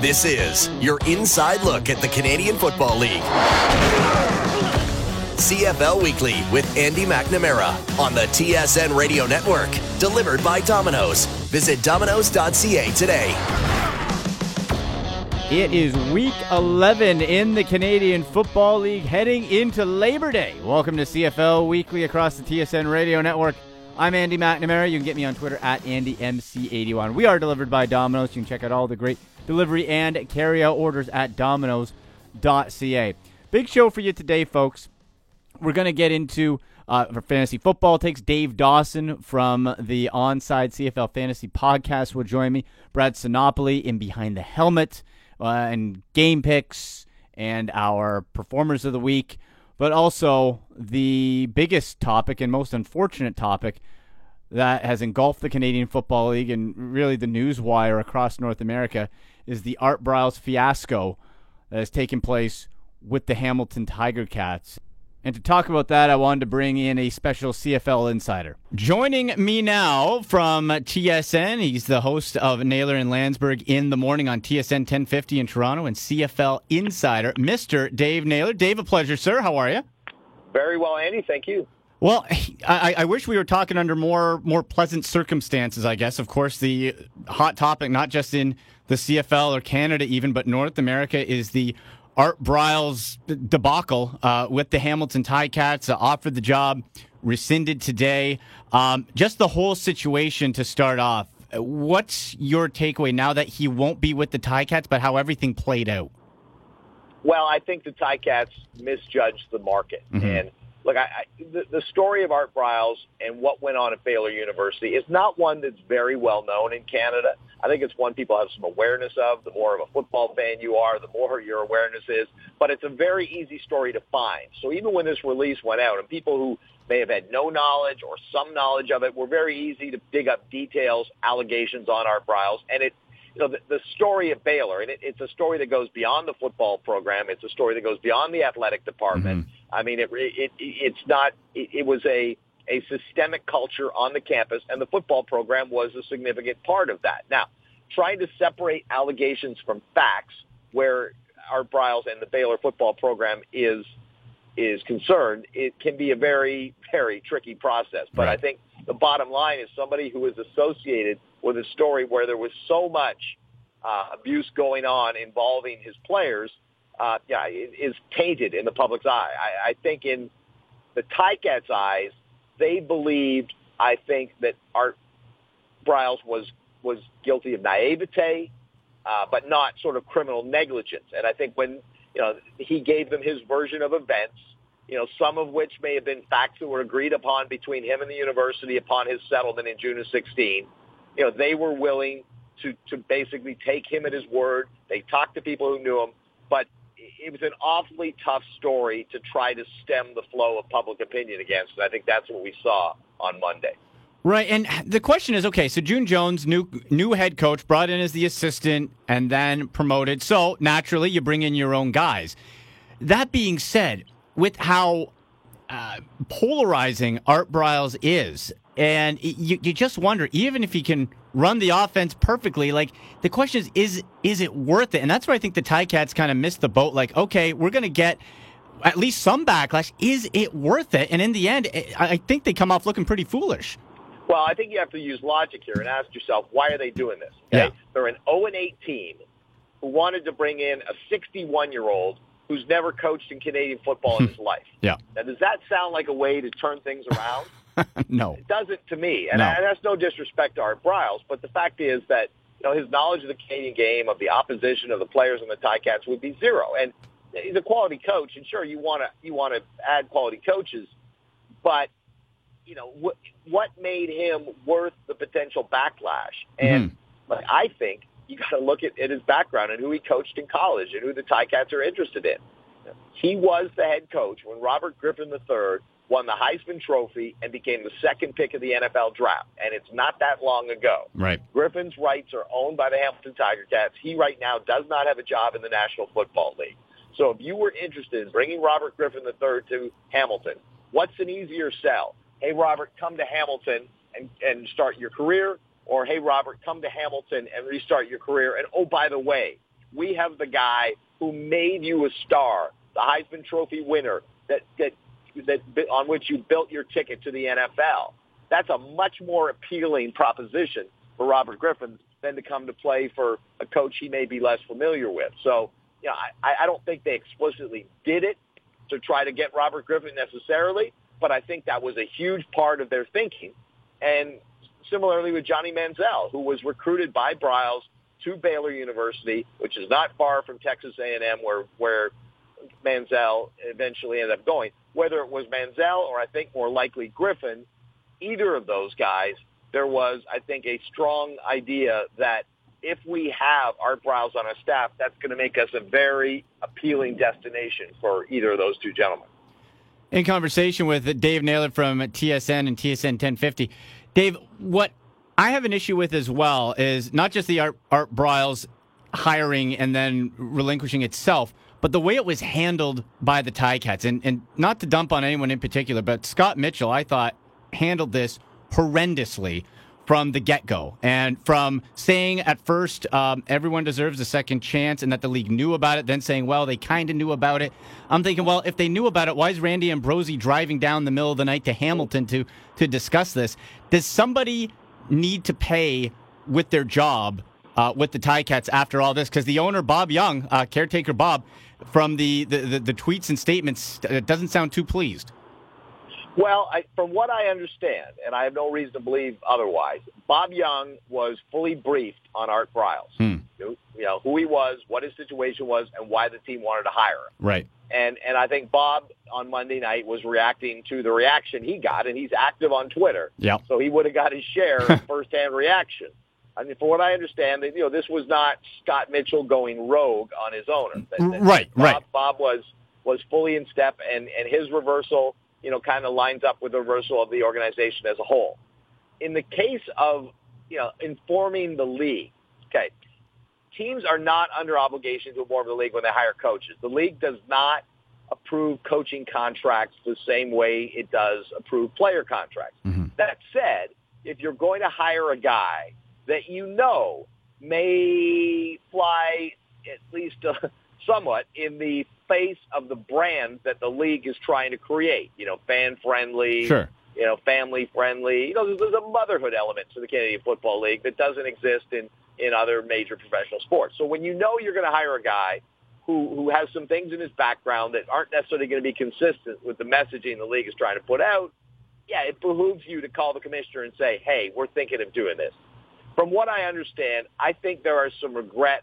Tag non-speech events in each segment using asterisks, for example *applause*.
This is your inside look at the Canadian Football League. CFL Weekly with Andy McNamara on the TSN Radio Network. Delivered by Domino's. Visit domino's.ca today. It is week 11 in the Canadian Football League heading into Labor Day. Welcome to CFL Weekly across the TSN Radio Network. I'm Andy McNamara. You can get me on Twitter at AndyMC81. We are delivered by Domino's. You can check out all the great delivery and carryout orders at Domino's.ca. Big show for you today, folks. We're going to get into uh, for fantasy football takes. Dave Dawson from the Onside CFL Fantasy Podcast will join me. Brad Sinopoli in Behind the Helmet uh, and game picks and our performers of the week but also the biggest topic and most unfortunate topic that has engulfed the Canadian Football League and really the news wire across North America is the Art Briles fiasco that has taken place with the Hamilton Tiger Cats. And to talk about that, I wanted to bring in a special CFL insider. Joining me now from TSN, he's the host of Naylor and Landsberg in the morning on TSN 1050 in Toronto and CFL insider, Mr. Dave Naylor. Dave, a pleasure, sir. How are you? Very well, Andy. Thank you. Well, I, I, wish we were talking under more more pleasant circumstances. I guess, of course, the hot topic, not just in the CFL or Canada, even, but North America, is the Art Briles debacle uh, with the Hamilton Ticats. Uh, offered the job, rescinded today. Um, just the whole situation to start off. What's your takeaway now that he won't be with the Ticats, but how everything played out? Well, I think the Ticats misjudged the market. Mm-hmm. And look, I, I, the, the story of Art Briles and what went on at Baylor University is not one that's very well known in Canada. I think it's one people have some awareness of. The more of a football fan you are, the more your awareness is. But it's a very easy story to find. So even when this release went out, and people who may have had no knowledge or some knowledge of it were very easy to dig up details, allegations on Art Briles, and it you know, the, the story of Baylor, and it, it's a story that goes beyond the football program. It's a story that goes beyond the athletic department. Mm-hmm. I mean, it, it, it's not, it, it was a, a systemic culture on the campus, and the football program was a significant part of that. Now, trying to separate allegations from facts, where Art Briles and the Baylor football program is is concerned, it can be a very, very tricky process. But right. I think the bottom line is somebody who is associated with a story where there was so much uh, abuse going on involving his players, uh, yeah, is tainted in the public's eye. I, I think in the Ticats' eyes, they believed, I think, that Art Briles was was guilty of naivete, uh, but not sort of criminal negligence. And I think when you know he gave them his version of events, you know, some of which may have been facts that were agreed upon between him and the university upon his settlement in June of 16 you know, they were willing to, to basically take him at his word. They talked to people who knew him, but it was an awfully tough story to try to stem the flow of public opinion against. And I think that's what we saw on Monday. Right, and the question is, okay, so June Jones, new new head coach, brought in as the assistant, and then promoted. So naturally, you bring in your own guys. That being said, with how uh, polarizing Art Briles is, and you, you just wonder, even if he can run the offense perfectly, like the question is, is is it worth it? And that's where I think the Ticats kind of missed the boat. Like, okay, we're going to get at least some backlash. Is it worth it? And in the end, eh, I think they come off looking pretty foolish. Well, I think you have to use logic here and ask yourself, why are they doing this? Okay? Yeah. They're an 0 and 8 team who wanted to bring in a 61 year old who's never coached in Canadian football in hmm. his life. Yeah. Now, does that sound like a way to turn things around? *laughs* no. It doesn't to me. And, no. I, and that's no disrespect to Art Briles, but the fact is that you know his knowledge of the Canadian game, of the opposition, of the players and the Ticats would be zero. And he's a quality coach, and sure you want to you want to add quality coaches, but you know what what made him worth the potential backlash? And mm-hmm. like, I think you got to look at, at his background and who he coached in college and who the Ticats are interested in. He was the head coach when Robert Griffin III won the Heisman Trophy, and became the second pick of the NFL draft. And it's not that long ago. Right. Griffin's rights are owned by the Hamilton Tiger Cats. He right now does not have a job in the National Football League. So if you were interested in bringing Robert Griffin III to Hamilton, what's an easier sell? Hey, Robert, come to Hamilton and, and start your career. Or, hey, Robert, come to Hamilton and restart your career. And, oh, by the way, we have the guy who made you a star, the Heisman Trophy winner that that that on which you built your ticket to the NFL. That's a much more appealing proposition for Robert Griffin than to come to play for a coach he may be less familiar with. So, you know, I, I don't think they explicitly did it to try to get Robert Griffin necessarily, but I think that was a huge part of their thinking. And similarly with Johnny Manziel, who was recruited by Briles to Baylor University, which is not far from Texas A&M, where where Manziel eventually ended up going. Whether it was Manziel or I think more likely Griffin, either of those guys, there was I think a strong idea that if we have Art Briles on our staff, that's going to make us a very appealing destination for either of those two gentlemen. In conversation with Dave Naylor from TSN and TSN 1050, Dave, what I have an issue with as well is not just the Art, Art Briles hiring and then relinquishing itself, but the way it was handled by the Ticats. And, and not to dump on anyone in particular, but Scott Mitchell, I thought, handled this horrendously from the get go. And from saying at first um, everyone deserves a second chance and that the league knew about it, then saying, well, they kind of knew about it. I'm thinking, well, if they knew about it, why is Randy Ambrosie driving down the middle of the night to Hamilton to, to discuss this? Does somebody need to pay with their job uh, with the Ticats after all this? Because the owner, Bob Young, uh, caretaker Bob, from the, the, the, the tweets and statements, uh, doesn't sound too pleased. Well, I, from what I understand, and I have no reason to believe otherwise, Bob Young was fully briefed on Art Briles. Hmm. You know who he was, what his situation was, and why the team wanted to hire him. Right. And and I think Bob on Monday night was reacting to the reaction he got, and he's active on Twitter. Yeah. So he would have got his share of *laughs* firsthand reaction. I mean, for what I understand, you know, this was not Scott Mitchell going rogue on his owner. Right. Bob, right. Bob was was fully in step, and and his reversal, you know, kind of lines up with the reversal of the organization as a whole. In the case of you know informing the league, okay, teams are not under obligation to inform the league when they hire coaches. The league does not approve coaching contracts the same way it does approve player contracts. Mm-hmm. That said, if you're going to hire a guy that you know may fly at least uh, *laughs* somewhat in the face of the brand that the league is trying to create, you know, fan friendly, sure. you know, family friendly. You know, there's, there's a motherhood element to the Canadian Football League that doesn't exist in in other major professional sports. So when you know you're going to hire a guy who who has some things in his background that aren't necessarily going to be consistent with the messaging the league is trying to put out, yeah, it behooves you to call the commissioner and say, "Hey, we're thinking of doing this." From what I understand, I think there are some regret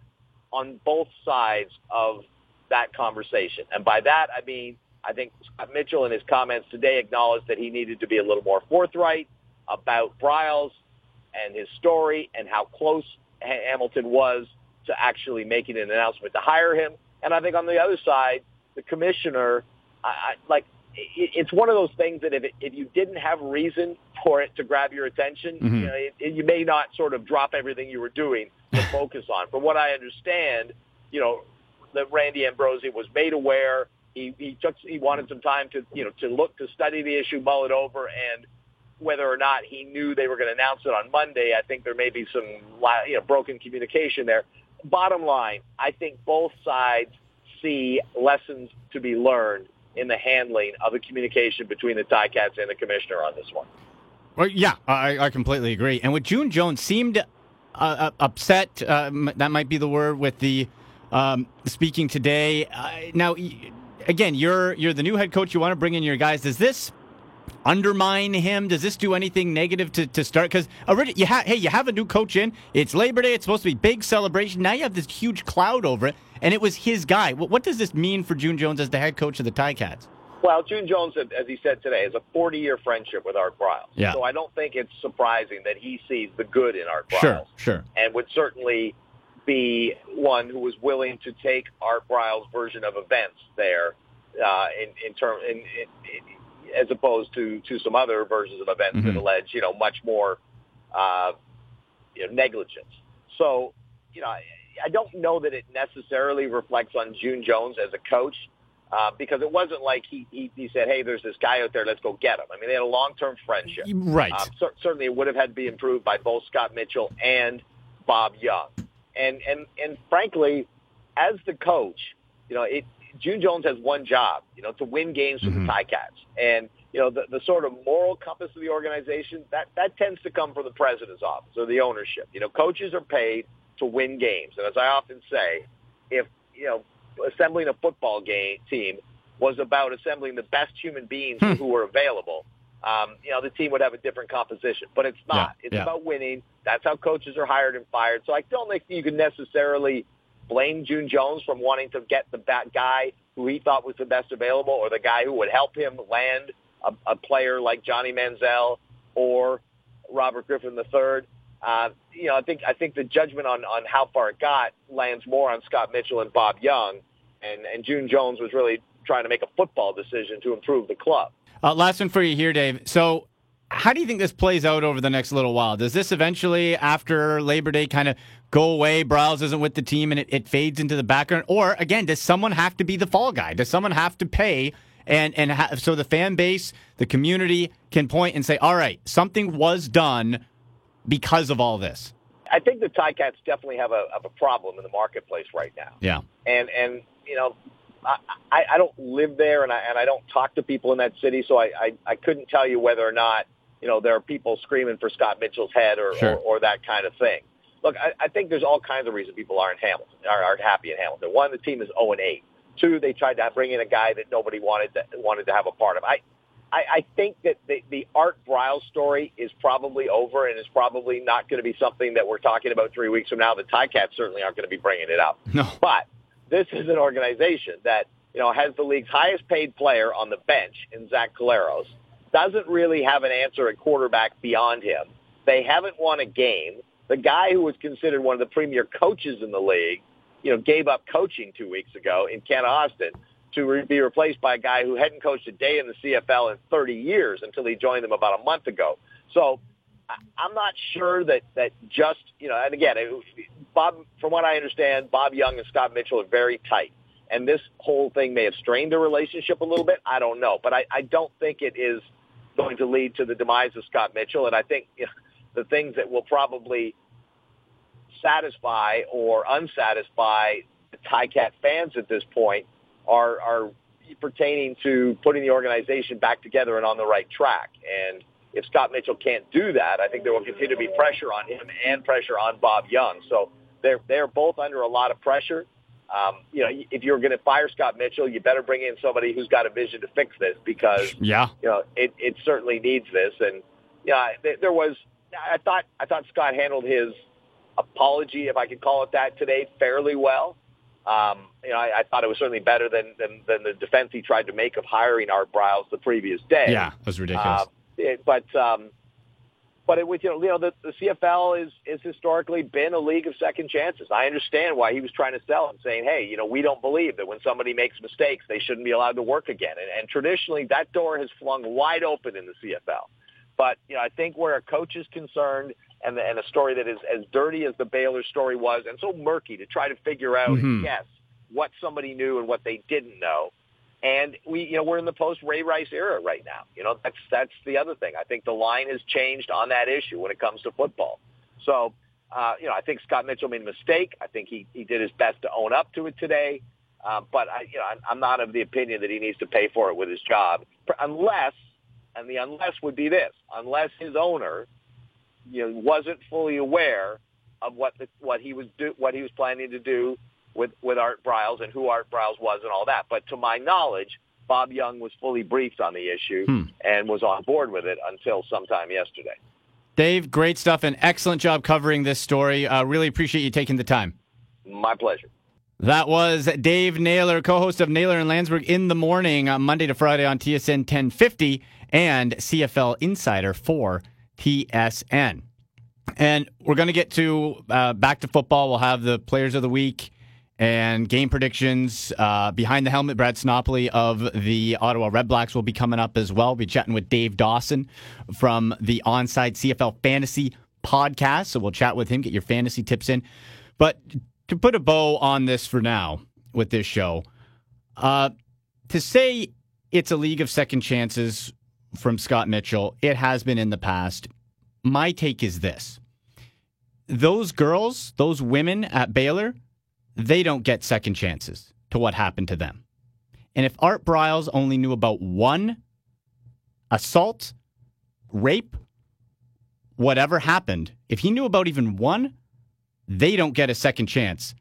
on both sides of that conversation. And by that, I mean, I think Scott Mitchell in his comments today acknowledged that he needed to be a little more forthright about Briles and his story and how close Hamilton was to actually making an announcement to hire him. And I think on the other side, the commissioner, I, I, like, it's one of those things that if it, if you didn't have reason for it to grab your attention, mm-hmm. you, know, it, it, you may not sort of drop everything you were doing to *laughs* focus on. From what I understand, you know, that Randy Ambrosie was made aware. He, he took he wanted some time to you know to look to study the issue, mull it over, and whether or not he knew they were going to announce it on Monday, I think there may be some you know, broken communication there. Bottom line, I think both sides see lessons to be learned in the handling of the communication between the Ticats and the commissioner on this one. Well, yeah, I, I completely agree. And with June Jones seemed uh, uh upset, uh, that might be the word, with the um, speaking today. Uh, now, again, you're you're the new head coach. You want to bring in your guys. Does this undermine him? Does this do anything negative to, to start? Because already, you ha- hey, you have a new coach in. It's Labor Day. It's supposed to be big celebration. Now you have this huge cloud over it, and it was his guy. What, what does this mean for June Jones as the head coach of the Ticats? Well, June Jones, as he said today, has a 40-year friendship with Art Briles. Yeah. So I don't think it's surprising that he sees the good in Art Briles. Sure, sure. And would certainly be one who was willing to take Art Briles' version of events there uh, in, in term in, in, as opposed to to some other versions of events mm-hmm. that allege you know much more uh, you know, negligence. So you know I, I don't know that it necessarily reflects on June Jones as a coach. Uh, because it wasn't like he, he he said, "Hey, there's this guy out there, let's go get him." I mean, they had a long-term friendship. Right. Um, cer- certainly, it would have had to be improved by both Scott Mitchell and Bob Young and and and frankly, as the coach, you know, it, June Jones has one job, you know, to win games for Mhm. the Ticats. And, you know, the, the sort of moral compass of the organization, that, that tends to come from the president's office or the ownership. You know, coaches are paid to win games. And as I often say, if, you know, assembling a football game team was about assembling the best human beings Hmm. who were available, um, you know, the team would have a different composition. But it's not. Yeah, it's yeah. about winning. That's how coaches are hired and fired. So I don't think you can necessarily blame June Jones from wanting to get the bat guy who he thought was the best available or the guy who would help him land a, a player like Johnny Manziel or Robert Griffin III. Uh, you know, I think I think the judgment on on how far it got lands more on Scott Mitchell and Bob Young, and and June Jones was really trying to make a football decision to improve the club. Uh, last one for you here, Dave. So, how do you think this plays out over the next little while? Does this eventually, after Labor Day, kind of go away? Briles isn't with the team and it, it fades into the background? Or, again, does someone have to be the fall guy? Does someone have to pay? And, and ha- so the fan base, the community can point and say, all right, something was done because of all this. I think the Ticats definitely have a have a problem in the marketplace right now. Yeah. and and you know I, I don't live there and I and I don't talk to people in that city, so I, I I couldn't tell you whether or not you know there are people screaming for Scott Mitchell's head or Sure. or, or that kind of thing. Look, I, I think there's all kinds of reasons people aren't Hamilton are, aren't happy in Hamilton. One, the team is 0 and 8. Two, they tried to bring in a guy that nobody wanted to wanted to have a part of. I I, I think that the, the Art Briles story is probably over and is probably not going to be something that we're talking about three weeks from now. The Ticats certainly aren't going to be bringing it up. No. But this is an organization that, you know, has the league's highest paid player on the bench in Zach Collaros, doesn't really have an answer at quarterback beyond him. They haven't won a game. The guy who was considered one of the premier coaches in the league, you know, gave up coaching two weeks ago in Kent Austin to re- be replaced by a guy who hadn't coached a day in the CFL in 30 years until he joined them about a month ago. So I'm not sure that that just you know, and again, it, Bob, from what I understand, Bob Young and Scott Mitchell are very tight, and this whole thing may have strained their relationship a little bit. I don't know, but I, I don't think it is going to lead to the demise of Scott Mitchell, and I think you know, the things that will probably satisfy or unsatisfy the Ticat fans at this point are are pertaining to putting the organization back together and on the right track. And if Scott Mitchell can't do that, I think there will continue to be pressure on him and pressure on Bob Young. So they're they're both under a lot of pressure. Um, you know, if you're going to fire Scott Mitchell, you better bring in somebody who's got a vision to fix this because Yeah. you know it it certainly needs this. And yeah, th- there was I thought I thought Scott handled his apology, if I could call it that, today fairly well. Um, you know, I, I thought it was certainly better than, than than the defense he tried to make of hiring Art Briles the previous day. Yeah. It was ridiculous. Uh, it, but um, but it was you know, you know the, the CFL is is historically been a league of second chances. I understand why he was trying to sell and saying, hey, you know, we don't believe that when somebody makes mistakes, they shouldn't be allowed to work again. And, and traditionally, that door has flung wide open in the CFL. But you know, I think where a coach is concerned, and the, and a story that is as dirty as the Baylor story was, and so murky to try to figure out Mhm. and guess what somebody knew and what they didn't know. And we, you know, we're in the post Ray Rice era right now. You know, that's that's the other thing. I think the line has changed on that issue when it comes to football. So, uh, you know, I think Scott Mitchell made a mistake. I think he he did his best to own up to it today. Um, but I, you know, I'm not of the opinion that he needs to pay for it with his job, unless, and the unless would be this: unless his owner, you know, wasn't fully aware of what the, what he was do what he was planning to do with with Art Briles and who Art Briles was and all that. But to my knowledge, Bob Young was fully briefed on the issue Hmm. and was on board with it until sometime yesterday. Dave, great stuff and excellent job covering this story. Uh, really appreciate you taking the time. My pleasure. That was Dave Naylor, co-host of Naylor and Landsberg in the morning, uh, Monday to Friday on TSN 1050 and CFL Insider for TSN. And we're going to get to uh, back to football. We'll have the players of the week and game predictions. Uh, behind the helmet, Brad Sinopoli of the Ottawa Redblacks will be coming up as well. We'll be chatting with Dave Dawson from the Onside CFL Fantasy podcast. So we'll chat with him, get your fantasy tips in. But to put a bow on this for now with this show, uh, to say it's a league of second chances from Scott Mitchell, it has been in the past. My take is this those girls, those women at Baylor, they don't get second chances to what happened to them. And if Art Briles only knew about one assault, rape, whatever happened, if he knew about even one, they don't get a second chance.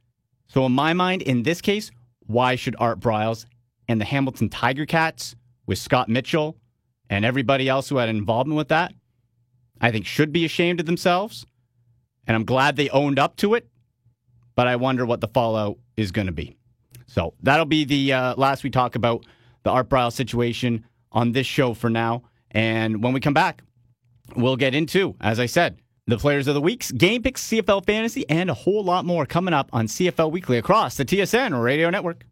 So, in my mind, in this case, why should Art Briles and the Hamilton Tiger Cats with Scott Mitchell and everybody else who had involvement with that, I think should be ashamed of themselves. And I'm glad they owned up to it, but I wonder what the fallout is going to be. So that'll be the uh, last we talk about the Art Briles situation on this show for now. And when we come back, we'll get into, as I said, the players of the weeks, game picks, CFL fantasy, and a whole lot more coming up on CFL Weekly across the TSN radio network.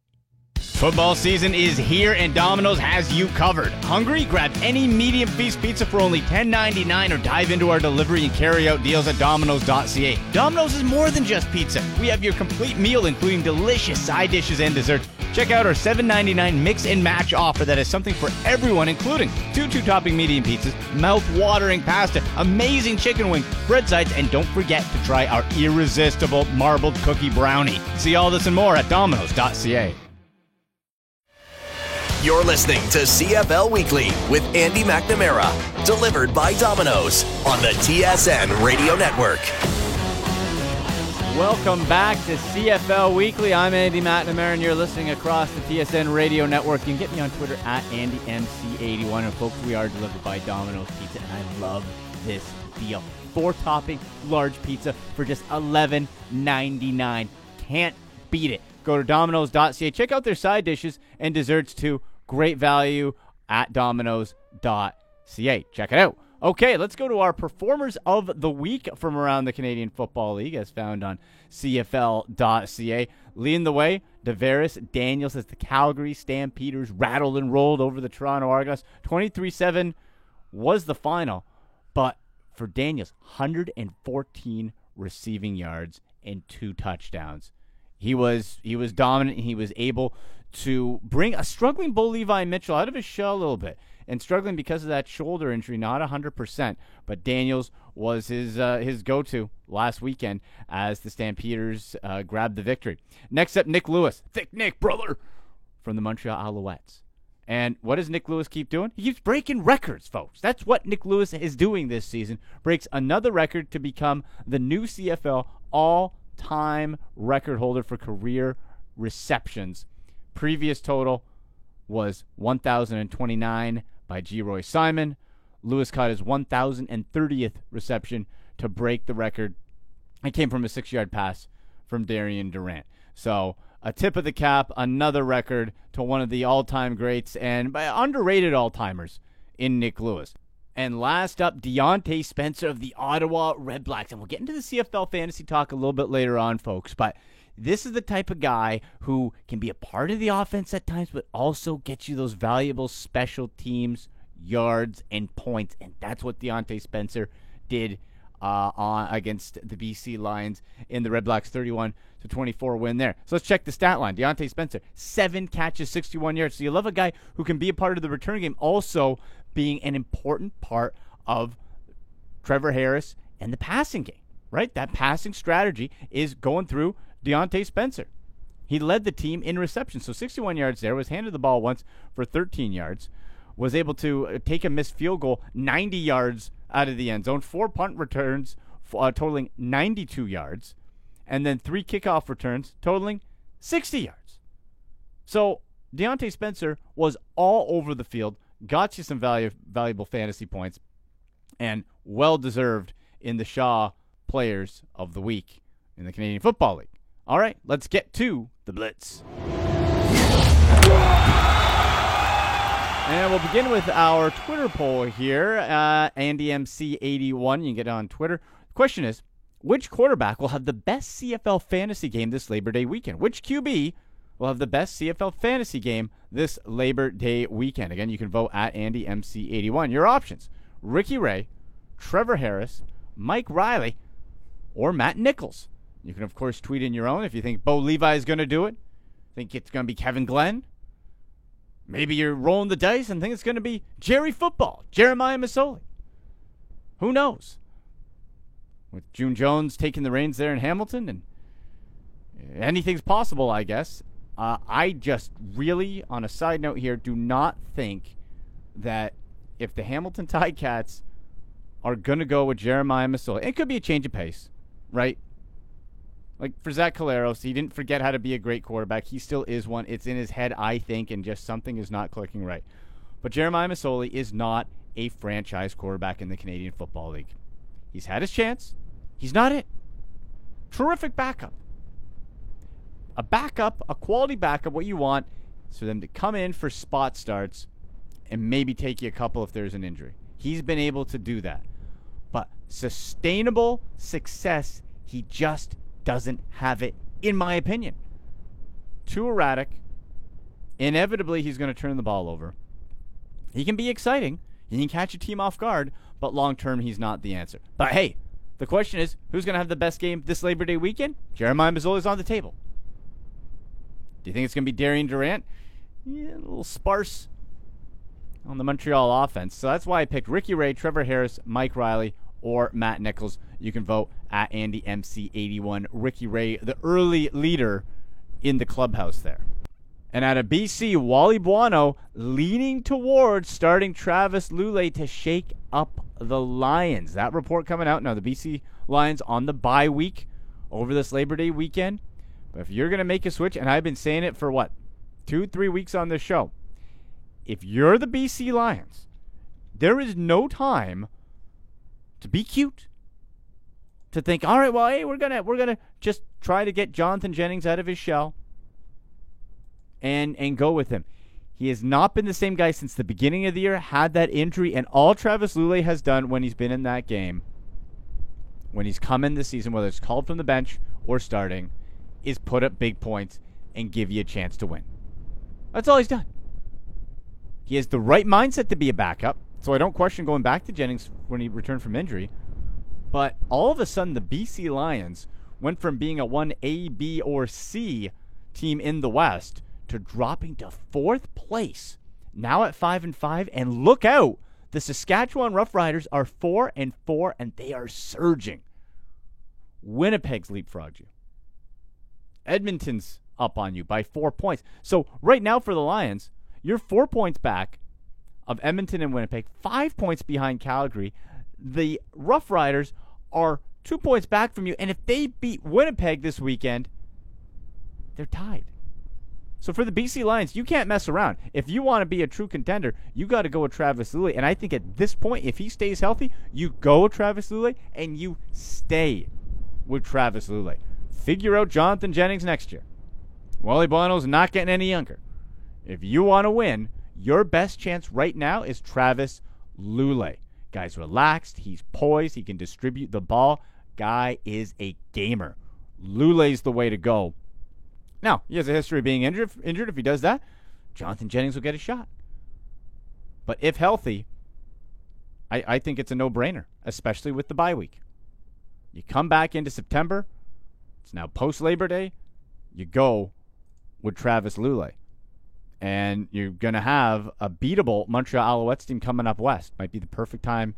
Football season is here and Domino's has you covered. Hungry? Grab any medium feast pizza for only $10.99 or dive into our delivery and carry out deals at Domino's.ca. Domino's is more than just pizza. We have your complete meal, including delicious side dishes and desserts. Check out our $7.99 mix and match offer that has something for everyone, including two two topping medium pizzas, mouth watering pasta, amazing chicken wing, bread sides, and don't forget to try our irresistible marbled cookie brownie. See all this and more at Domino's.ca. You're listening to CFL Weekly with Andy McNamara, delivered by Domino's on the TSN Radio Network. Welcome back to CFL Weekly. I'm Andy McNamara, and you're listening across the TSN Radio Network. You can get me on Twitter at AndyMC81. And folks, we are delivered by Domino's Pizza, and I love this deal. Four topping large pizza for just $11.99. Can't beat it. Go to Domino's.ca. Check out their side dishes and desserts too. Great value at domino's.ca. Check it out. Okay, let's go to our performers of the week from around the Canadian Football League, as found on CFL.ca. Leading the way, Davaris Daniels as the Calgary Stampeders rattled and rolled over the Toronto Argos. 23 7 was the final, but for Daniels, 114 receiving yards and two touchdowns. He was he was dominant. He was able to bring a struggling Bo Levi Mitchell out of his shell a little bit and struggling because of that shoulder injury, not 100%. But Daniels was his uh, his go-to last weekend as the Stampeders uh, grabbed the victory. Next up, Nik Lewis, thick Nick brother, from the Montreal Alouettes. And what does Nik Lewis keep doing? He keeps breaking records, folks. That's what Nik Lewis is doing this season. Breaks another record to become the new CFL all-time record holder for career receptions. Previous total was 1,029 by Geroy Simon. Lewis caught his 1,030th reception to break the record. It came from a six yard pass from Darian Durant. So, a tip of the cap, another record to one of the all time greats and uh, underrated all timers in Nik Lewis. And last up, Diontae Spencer of the Ottawa Redblacks. And we'll get into the CFL fantasy talk a little bit later on, folks. But this is the type of guy who can be a part of the offense at times, but also get you those valuable special teams yards and points. And that's what Diontae Spencer did uh, on against the BC Lions in the Red Blacks 31 to 24 win there. So let's check the stat line. Diontae Spencer, seven catches, 61 yards. So you love a guy who can be a part of the return game, also being an important part of Trevor Harris and the passing game, right? That passing strategy is going through Diontae Spencer. He led the team in receptions, so 61 yards there, was handed the ball once for 13 yards, was able to uh, take a missed field goal 90 yards out of the end zone, four punt returns uh, totaling 92 yards, and then three kickoff returns totaling 60 yards. So Diontae Spencer was all over the field, got you some value, valuable fantasy points, and well deserved in the Shaw Players of the Week in the Canadian Football League. All right, let's get to the Blitz. And we'll begin with our Twitter poll here. Uh, AndyMC81, you can get on Twitter. The question is which quarterback will have the best CFL fantasy game this Labor Day weekend? Which QB will have the best CFL fantasy game this Labor Day weekend? Again, you can vote at AndyMC81. Your options Ricky Ray, Trevor Harris, Mike Reilly, or Matt Nichols. You can, of course, tweet in your own if you think Bo Levi is going to do it. Think it's going to be Kevin Glenn. Maybe you're rolling the dice and think it's going to be Jerry Football, Jeremiah Masoli. Who knows? With June Jones taking the reins there in Hamilton, and anything's possible, I guess. Uh, I just really, on a side note here, do not think that if the Hamilton *laughs* Ticats are going to go with Jeremiah Masoli, it could be a change of pace, right? Like for Zach Collaros, he didn't forget how to be a great quarterback. He still is one. It's in his head, I think, and just something is not clicking right. But Jeremiah Masoli is not a franchise quarterback in the Canadian Football League. He's had his chance. He's not it. Terrific backup. A backup, a quality backup, what you want is for them to come in for spot starts and maybe take you a couple if there's an injury. He's been able to do that. But sustainable success, he just doesn't have it, in my opinion. Too erratic. Inevitably, he's going to turn the ball over. He can be exciting. He can catch a team off guard, but long term, he's not the answer. But hey, the question is who's going to have the best game this Labor Day weekend? Jeremiah Masoli is on the table. Do you think it's going to be Darian Durant? Yeah, a little sparse on the Montreal offense. So that's why I picked Ricky Ray, Trevor Harris, Mike Reilly, or Matt Nichols. You can vote at Andy MC81, Ricky Ray, the early leader in the clubhouse there. And out of BC, Wally Buono leaning towards starting Travis Lulay to shake up the Lions. That report coming out now. The BC Lions on the bye week over this Labor Day weekend. But if you're going to make a switch, and I've been saying it for what, two, three weeks on this show, if you're the BC Lions, there is no time to be cute. To think, all right, well, hey, we're gonna we're gonna just try to get Jonathan Jennings out of his shell and and go with him. He has not been the same guy since the beginning of the year, had that injury, and all Travis Lulay has done when he's been in that game, when he's come in this season, whether it's called from the bench or starting, is put up big points and give you a chance to win. That's all he's done. He has the right mindset to be a backup, so I don't question going back to Jennings when he returned from injury. But all of a sudden, the BC Lions went from being a 1A, B, or C team in the West to dropping to fourth place, now at 5 and 5. And look out, the Saskatchewan Roughriders are 4 and 4, and they are surging. Winnipeg's leapfrogged you. Edmonton's up on you by four points. So right now for the Lions, you're four points back of Edmonton and Winnipeg, five points behind Calgary. The Rough Riders are two points back from you, and if they beat Winnipeg this weekend, they're tied. So for the BC Lions, you can't mess around. If you want to be a true contender, you got to go with Travis Lulay. And I think at this point, if he stays healthy, you go with Travis Lulay and you stay with Travis Lulay. Figure out Jonathan Jennings next year. Wally Buono's not getting any younger. If you want to win, your best chance right now is Travis Lulay. Guy's relaxed. He's poised. He can distribute the ball. Guy is a gamer. Lulay's the way to go. Now, he has a history of being injured. Injured. If he does that, Jonathan Jennings will get a shot. But if healthy, I, I think it's a no-brainer, especially with the bye week. You come back into September. It's now post Labor Day. You go with Travis Lulay. And you're going to have a beatable Montreal Alouettes team coming up west. Might be the perfect time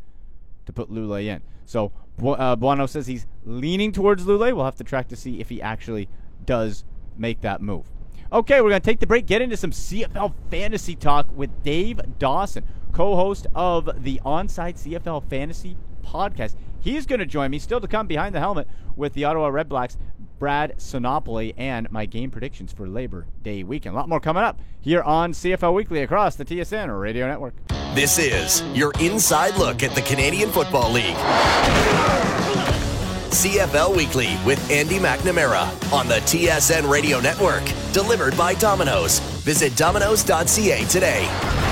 to put Lulay in. So uh, Buono says he's leaning towards Lulay. We'll have to track to see if he actually does make that move. Okay, we're going to take the break, get into some CFL fantasy talk with Dave Dawson, co host of the Onside CFL Fantasy podcast. He's going to join me, still to come behind the helmet, with the Ottawa Redblacks Brad Sinopoli, and my game predictions for Labor Day weekend. A lot more coming up here on CFL Weekly across the TSN Radio Network. This is your inside look at the Canadian Football League. CFL Weekly with Andy McNamara on the TSN Radio Network. Delivered by Domino's. Visit domino's.ca today.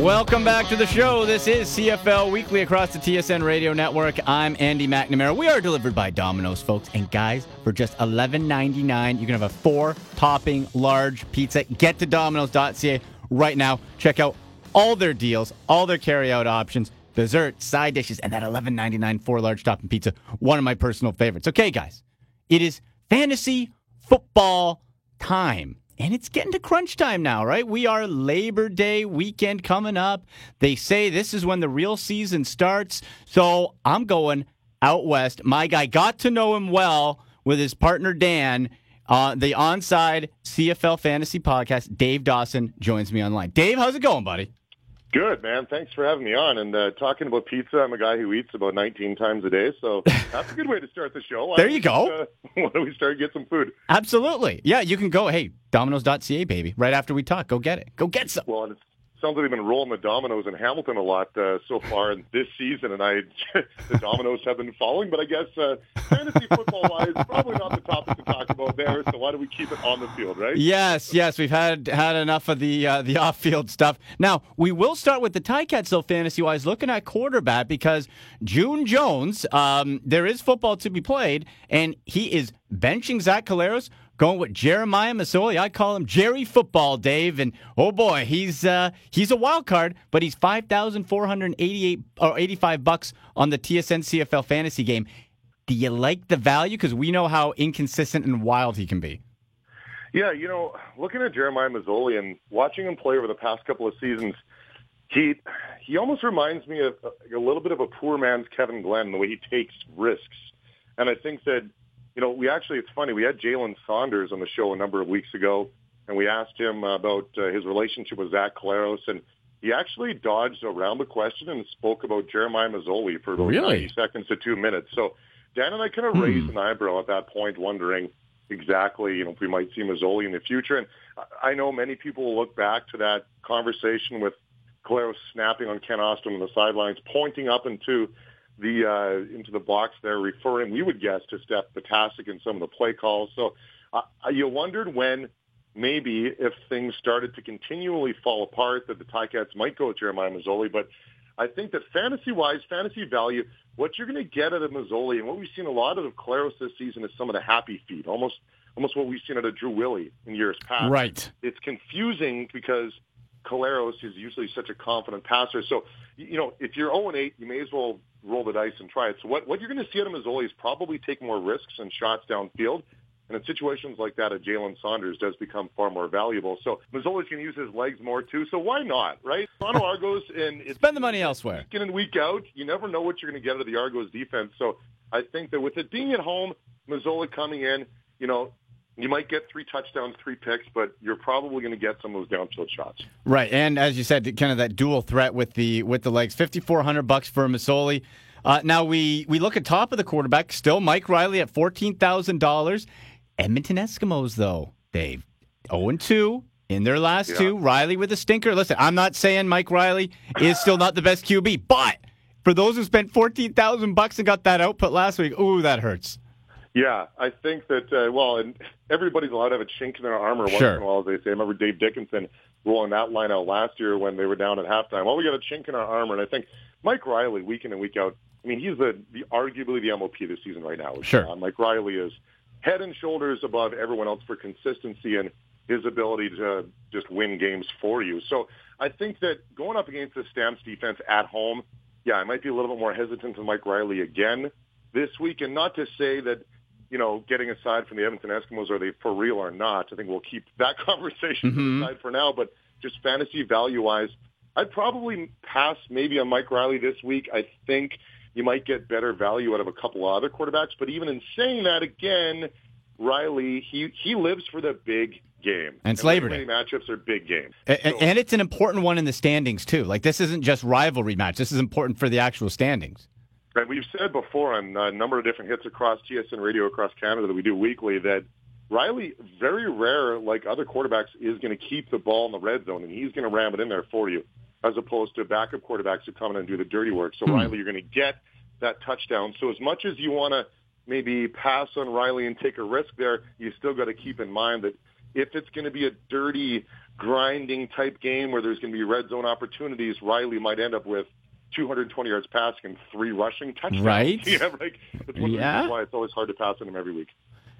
Welcome back to the show. This is CFL Weekly across the TSN Radio Network. I'm Andy McNamara. We are delivered by Domino's, folks. And guys, for just $11.99, you can have a four topping large pizza. Get to domino's.ca right now. Check out all their deals, all their carry out options, dessert, side dishes, and that $11.99 four large topping pizza. One of my personal favorites. Okay, guys, it is fantasy football time. And it's getting to crunch time now, right? We are Labor Day weekend coming up. They say this is when the real season starts. So I'm going out west. My guy got to know him well with his partner Dan. Uh, the Onside CFL Fantasy Podcast, Dave Dawson joins me online. Dave, how's it going, buddy? Good, man. Thanks for having me on. And uh, talking about pizza, I'm a guy who eats about 19 times a day, so *laughs* that's a good way to start the show. There you go. Uh, *laughs* why don't we start get some food? Absolutely. Yeah, you can go. Hey, Domino's.ca, baby. Right after we talk, go get it. Go get some. Well, it's sounds like they've been rolling the dominoes in Hamilton a lot uh, so far in this season, and I *laughs* the dominoes have been falling. But I guess uh, fantasy football wise, probably not the topic to talk about there. So why do we keep it on the field, right? Yes, yes, we've had had enough of the uh, the *laughs* off field stuff. Now we will start with the Ticats, though, fantasy wise, looking at quarterback because June Jones, um, there is football to be played, and he is benching Zach Collaros going with Jeremiah Masoli. I call him Jerry Football, Dave. And oh boy, he's uh, he's a wild card, but he's five thousand four hundred eighty-eight or eighty-five bucks on the TSN CFL fantasy game. Do you like the value? Because we know how inconsistent and wild he can be. Yeah, you know, looking at Jeremiah Masoli and watching him play over the past couple of seasons, he he almost reminds me of a, a little bit of a poor man's Kevin Glenn, the way he takes risks. And I think that you know, we actually, it's funny, we had Jalen Saunders on the show a number of weeks ago, and we asked him about uh, his relationship with Zach Collaros, and he actually dodged around the question and spoke about Jeremiah Masoli for about really? 90 seconds to two minutes. So Dan and I kind of hmm. raised an eyebrow at that point, wondering exactly, you know, if we might see Masoli in the future. And I know many people will look back to that conversation with Collaros snapping on Kent Austin on the sidelines, pointing up into the uh, into the box there, referring we would guess to Steph Potasic and some of the play calls. So uh, you wondered when maybe if things started to continually fall apart that the Ticats might go with Jeremiah Masoli, but I think that fantasy-wise, fantasy value, what you're going to get out of Masoli and what we've seen a lot of Collaros this season is some of the happy feet, almost almost what we've seen out of Drew Willy in years past. Right. It's confusing because Collaros is usually such a confident passer. So, you know, if you're 0-8, you may as well roll the dice and try it. So what, what you're going to see out of Masoli is probably take more risks and shots downfield. And in situations like that, a Jalen Saunders does become far more valuable. So Masoli can use his legs more too. So why not, right? Toronto *laughs* Argos and it's spend the money elsewhere. Week in and week out, you never know what you're going to get out of the Argos defense. So I think that with it being at home, Masoli coming in, you know, you might get three touchdowns, three picks, but you're probably going to get some of those downfield shots. Right, and as you said, kind of that dual threat with the with the legs. Fifty four hundred bucks for Masoli. Uh, now we we look at top of the quarterback still Mike Reilly at fourteen thousand dollars. Edmonton Eskimos though, Dave, zero oh and two in their last yeah. two. Reilly with a stinker. Listen, I'm not saying Mike Reilly is still not the best QB, but for those who spent fourteen thousand bucks and got that output last week, ooh, that hurts. Yeah, I think that uh, well, and everybody's allowed to have a chink in their armor once sure. in a while, as they say. I remember Dave Dickenson rolling that line out last year when they were down at halftime. Well, we got a chink in our armor, and I think Mike Reilly, week in and week out. I mean, he's the, the arguably the MOP this season right now. Sure, uh, Mike Reilly is head and shoulders above everyone else for consistency and his ability to just win games for you. So I think that going up against the Stamps defense at home, yeah, I might be a little bit more hesitant to Mike Reilly again this week, and not to say that you know, getting aside from the Edmonton Eskimos, are they for real or not? I think we'll keep that *laughs* conversation mm-hmm. aside for now. But just fantasy value wise, I'd probably pass maybe on Mike Reilly this week. I think you might get better value out of a couple of other quarterbacks. But even in saying that, again, Reilly he he lives for the big game. And it's Labor Day. Matchups are big games. And, so, and it's an important one in the standings, too. Like, this isn't just rivalry match. This is important for the actual standings. And we've said before on a number of different hits across TSN radio across Canada that we do weekly that Reilly, very rare, like other quarterbacks, is going to keep the ball in the red zone, and he's going to ram it in there for you, as opposed to backup quarterbacks who come in and do the dirty work. So hmm. Reilly, you're going to get that touchdown. So as much as you want to maybe pass on Reilly and take a risk there, you still got to keep in mind that if it's going to be a dirty, grinding type game where there's going to be red zone opportunities, Reilly might end up with 220 yards passing and three rushing touchdowns. Right. *laughs* yeah, like, that's one yeah. the why it's always hard to pass on him every week.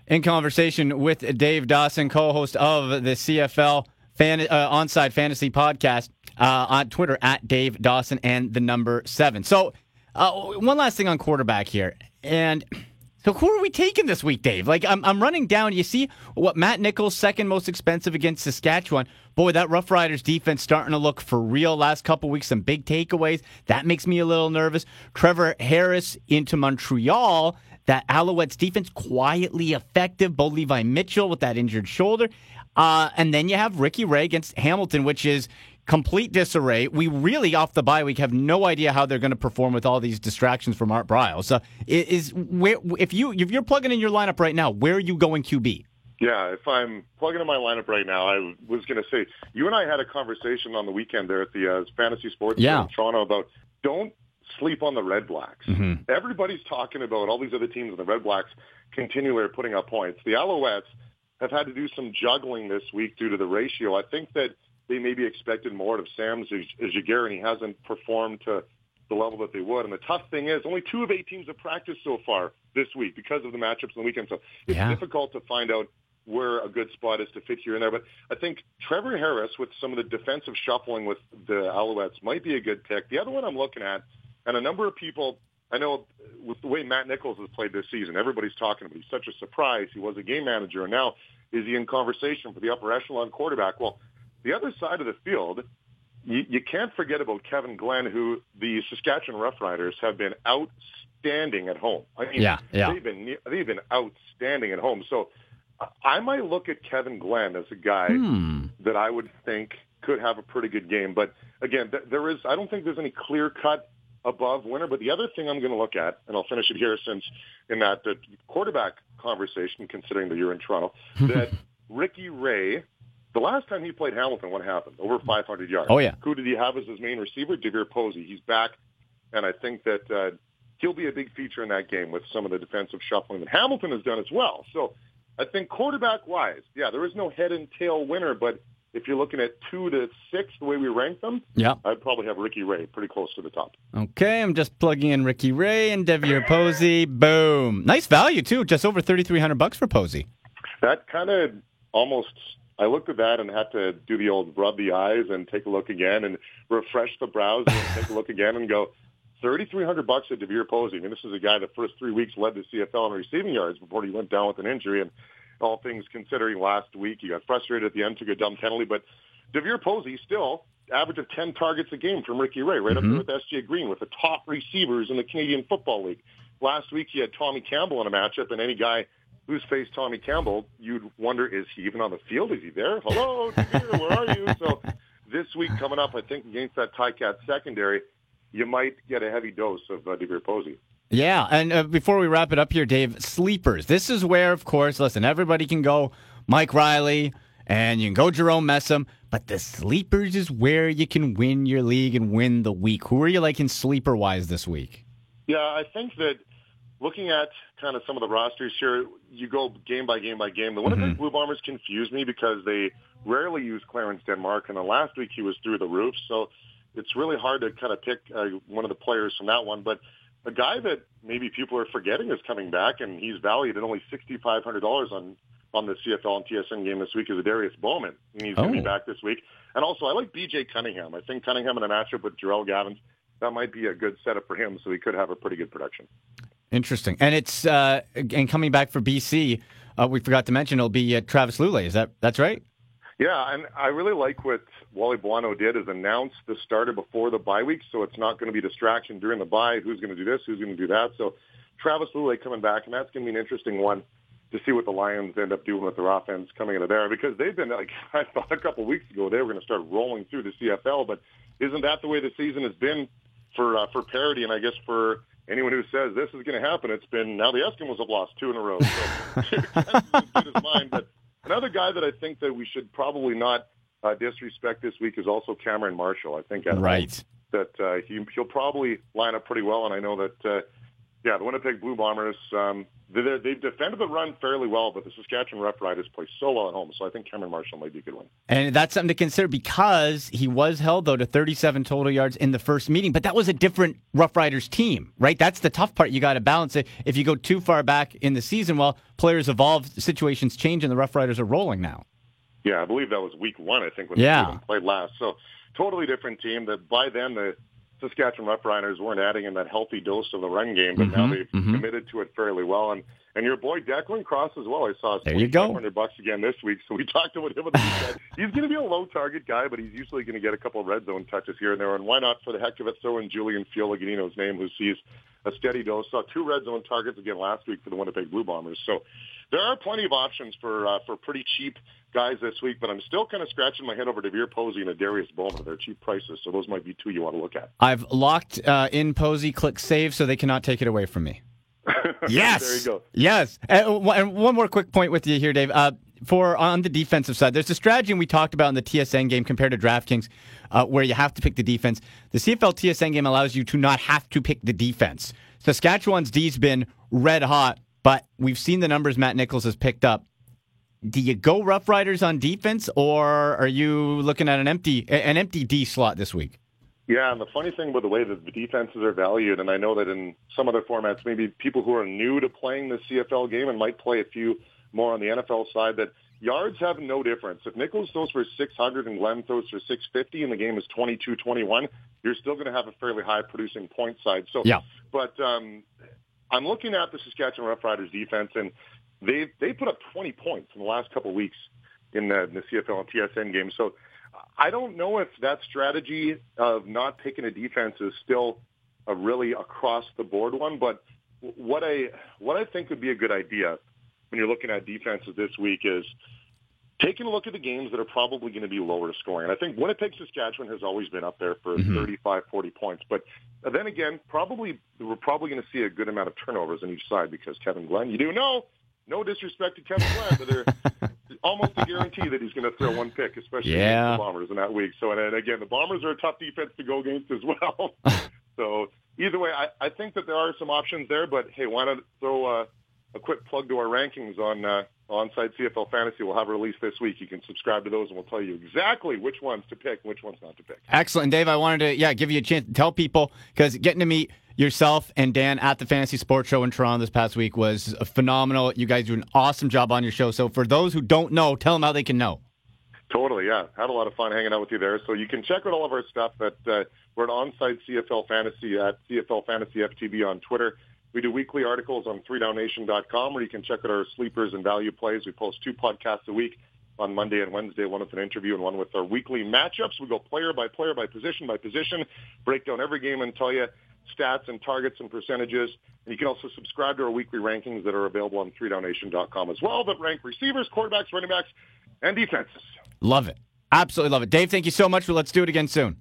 In conversation with Dave Dawson, co-host of the CFL fan, uh, Onside Fantasy Podcast uh, on Twitter at Dave Dawson and the number seven. So, uh, one last thing on quarterback here, and so who are we taking this week, Dave? Like I'm, I'm running down. You see what Matt Nichols second most expensive against Saskatchewan. Boy, that Rough Riders defense starting to look for real. Last couple weeks, some big takeaways. That makes me a little nervous. Trevor Harris into Montreal. that Alouettes defense quietly effective. Bo Levi Mitchell with that injured shoulder. Uh, and then you have Ricky Ray against Hamilton, which is complete disarray. We really, off the bye week, have no idea how they're going to perform with all these distractions from Art Briles. So, is where if you if you're plugging in your lineup right now, where are you going QB? Yeah, if I'm plugging in my lineup right now, I was going to say you and I had a conversation on the weekend there at the uh, Fantasy Sports yeah. in Toronto about don't sleep on the Red Blacks. Mm-hmm. Everybody's talking about all these other teams, and the Red Blacks continually are putting up points. The Alouettes have had to do some juggling this week due to the ratio. I think that they maybe expected more out of Sam Giguère, and he hasn't performed to the level that they would. And the tough thing is, only two of eight teams have practiced so far this week because of the matchups on the weekend. So it's yeah. difficult to find out where a good spot is to fit here and there. But I think Trevor Harris, with some of the defensive shuffling with the Alouettes, might be a good pick. The other one I'm looking at, and a number of people, I know with the way Matt Nichols has played this season, everybody's talking about he's such a surprise. He was a game manager, and now is he in conversation for the upper echelon quarterback? Well, the other side of the field, you, you can't forget about Kevin Glenn, who the Saskatchewan Roughriders have been outstanding at home. I mean, yeah, yeah. they've been they've been outstanding at home. So I might look at Kevin Glenn as a guy hmm. that I would think could have a pretty good game. But again, there is I don't think there's any clear cut above winner. But the other thing I'm going to look at, and I'll finish it here, since in that uh, quarterback conversation, considering that you're in Toronto, *laughs* that Ricky Ray the last time he played Hamilton, what happened? Over 500 yards. Oh, yeah. Who did he have as his main receiver? DeVier Posey. He's back, and I think that uh, he'll be a big feature in that game with some of the defensive shuffling that Hamilton has done as well. So I think quarterback-wise, yeah, there is no head and tail winner, but if you're looking at two to six, the way we rank them, yeah, I'd probably have Ricky Ray pretty close to the top. Okay, I'm just plugging in Ricky Ray and DeVier Posey. Boom, nice value too, just over thirty three hundred bucks for Posey. That kind of almost I looked at that and had to do the old rub the eyes and take a look again and refresh the browser and take a look again and go, 3,300 bucks at DeVier Posey. I mean, this is a guy that first three weeks led the CFL in receiving yards before he went down with an injury. And all things considering last week, he got frustrated at the end, took a dumb penalty. But DeVier Posey still average of 10 targets a game from Ricky Ray, right mm-hmm. up there with SJ Green, with the top receivers in the Canadian Football League. Last week, he had Tommy Campbell in a matchup, and any guy who's faced Tommy Campbell, you'd wonder, is he even on the field? Is he there? Hello, DeVier, where are you? So *laughs* this week coming up, I think against that Ticat secondary, you might get a heavy dose of uh, DeVier Posey. Yeah, and uh, before we wrap it up here, Dave, sleepers. This is where, of course, listen, everybody can go Mike Reilly and you can go Jerome Messam, but the sleepers is where you can win your league and win the week. Who are you liking sleeper wise this week? Yeah, I think that looking at kind of some of the rosters here, you go game by game by game. The Winnipeg mm-hmm. Blue Bombers confuse me because they rarely use Clarence Denmark, and then last week he was through the roof. So it's really hard to kind of pick uh, one of the players from that one. But a guy that maybe people are forgetting is coming back, and he's valued at only sixty five hundred dollars on on the CFL and TSN game this week is Darius Bowman, and he's oh. going to be back this week. And also, I like BJ Cunningham. I think Cunningham in a matchup with Jerell Gavin, that might be a good setup for him, so he could have a pretty good production. Interesting. And it's uh, and coming back for BC, uh, we forgot to mention it'll be uh, Travis Lulay. Is that that's right? Yeah, and I really like what Wally Buono did is announce the starter before the bye week, so it's not going to be distraction during the bye. Who's going to do this? Who's going to do that? So Travis Lulay coming back, and that's going to be an interesting one to see what the Lions end up doing with their offense coming into there because they've been like *laughs* I thought a couple weeks ago they were going to start rolling through the CFL, but isn't that the way the season has been for uh, for parity and I guess for anyone who says this is going to happen, it's been now the Eskimos have lost two in a row. So as good as mine. But another guy that I think that we should probably not uh, disrespect this week is also Cameron Marshall. I think at right that uh, he he'll probably line up pretty well, and I know that uh, yeah, the Winnipeg Blue Bombers, um, they, they've defended the run fairly well, but the Saskatchewan Roughriders play so well at home, so I think Cameron Marshall might be a good one. And that's something to consider because he was held, though, to 37 total yards in the first meeting, but that was a different Roughriders team, right? That's the tough part. You got to balance it. If you go too far back in the season, well, players evolve, situations change, and the Roughriders are rolling now. Yeah, I believe that was week one, I think, when yeah. the played last. So totally different team. That by then, the Saskatchewan Roughriders weren't adding in that healthy dose of the run game, but mm-hmm, now they've mm-hmm. committed to it fairly well. And and your boy Declan Cross as well. I saw there you go. Hundred bucks again this week. So we *laughs* talked about him. he's going to be a low target guy, but he's usually going to get a couple of red zone touches here and there. And why not for the heck of it throw in Julian Feoli-Gudino's name, who sees a steady dose. Saw two red zone targets again last week for the Winnipeg Blue Bombers. So there are plenty of options for uh, for pretty cheap guys this week, but I'm still kind of scratching my head over DeVier Posey and Darius Bowman. They're cheap prices, so those might be two you want to look at. I've locked uh, in Posey. Click save so they cannot take it away from me. *laughs* yes. there you go. Yes. And one more quick point with you here, Dave. Uh, for on the defensive side, there's a strategy we talked about in the TSN game compared to DraftKings, uh, where you have to pick the defense. The CFL TSN game allows you to not have to pick the defense. Saskatchewan's D's been red hot, but we've seen the numbers Matt Nichols has picked up. Do you go Rough Riders on defense, or are you looking at an empty an empty D slot this week? Yeah, and the funny thing about the way that the defenses are valued, and I know that in some other formats, maybe people who are new to playing the CFL game and might play a few more on the NFL side, that yards have no difference. If Nichols throws for 600 and Glenn throws for 650 and the game is 22-21, you're still going to have a fairly high producing point side. So, yeah. But um, I'm looking at the Saskatchewan Roughriders defense, and they they put up 20 points in the last couple of weeks in the, in the CFL and TSN game. So I don't know if that strategy of not picking a defense is still a really across the board one, but what I what I think would be a good idea when you're looking at defenses this week is taking a look at the games that are probably going to be lower scoring. And I think Winnipeg, Saskatchewan has always been up there for mm-hmm. 35, 40 points. But then again, probably we're probably going to see a good amount of turnovers on each side because Kevin Glenn, you do know, no disrespect to Kevin Glenn, but they're *laughs* almost a guarantee that he's going to throw one pick, especially yeah. the Bombers in that week. So, and, and again, the Bombers are a tough defense to go against as well. *laughs* so either way, I, I think that there are some options there. But hey, why not throw a, a quick plug to our rankings on uh, Onside CFL Fantasy? We'll have a release this week. You can subscribe to those, and we'll tell you exactly which ones to pick, and which ones not to pick. Excellent, Dave. I wanted to yeah give you a chance to tell people because getting to meet yourself and Dan at the Fantasy Sports Show in Toronto this past week was phenomenal. You guys do an awesome job on your show. So for those who don't know, tell them how they can know. Totally, yeah. Had a lot of fun hanging out with you there. So you can check out all of our stuff at uh, we're at Onside CFL Fantasy at CFL Fantasy FTB on Twitter. We do weekly articles on 3downnation.com where you can check out our sleepers and value plays. We post two podcasts a week on Monday and Wednesday, one with an interview and one with our weekly matchups. We go player by player by position by position, break down every game and tell you stats and targets and percentages. And you can also subscribe to our weekly rankings that are available on 3downnation.com as well that rank receivers, quarterbacks, running backs, and defenses. Love it. Absolutely love it. Dave, thank you so much. Let's do it again soon.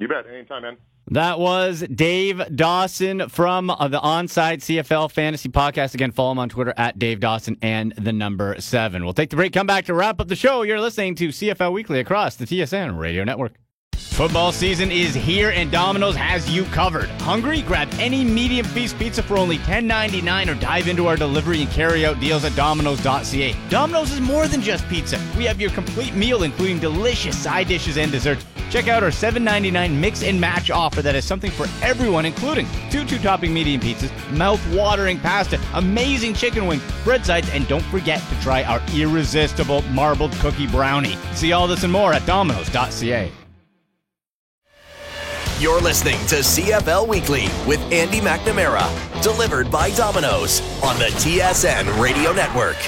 You bet. Anytime, man. That was Dave Dawson from uh, the Onside CFL Fantasy Podcast. Again, follow him on Twitter at Dave Dawson and the number seven. We'll take the break, come back to wrap up the show. You're listening to CFL Weekly across the TSN Radio Network. Football season is here and Domino's has you covered. Hungry? Grab any medium feast pizza for only $10.99 or dive into our delivery and carry out deals at Domino's.ca. Domino's is more than just pizza. We have your complete meal, including delicious side dishes and desserts. Check out our $7.99 mix and match offer that has something for everyone, including two two topping medium pizzas, mouth watering pasta, amazing chicken wings, bread sides, and don't forget to try our irresistible marbled cookie brownie. See all this and more at Domino's.ca. You're listening to CFL Weekly with Andy McNamara, delivered by Domino's on the TSN Radio Network.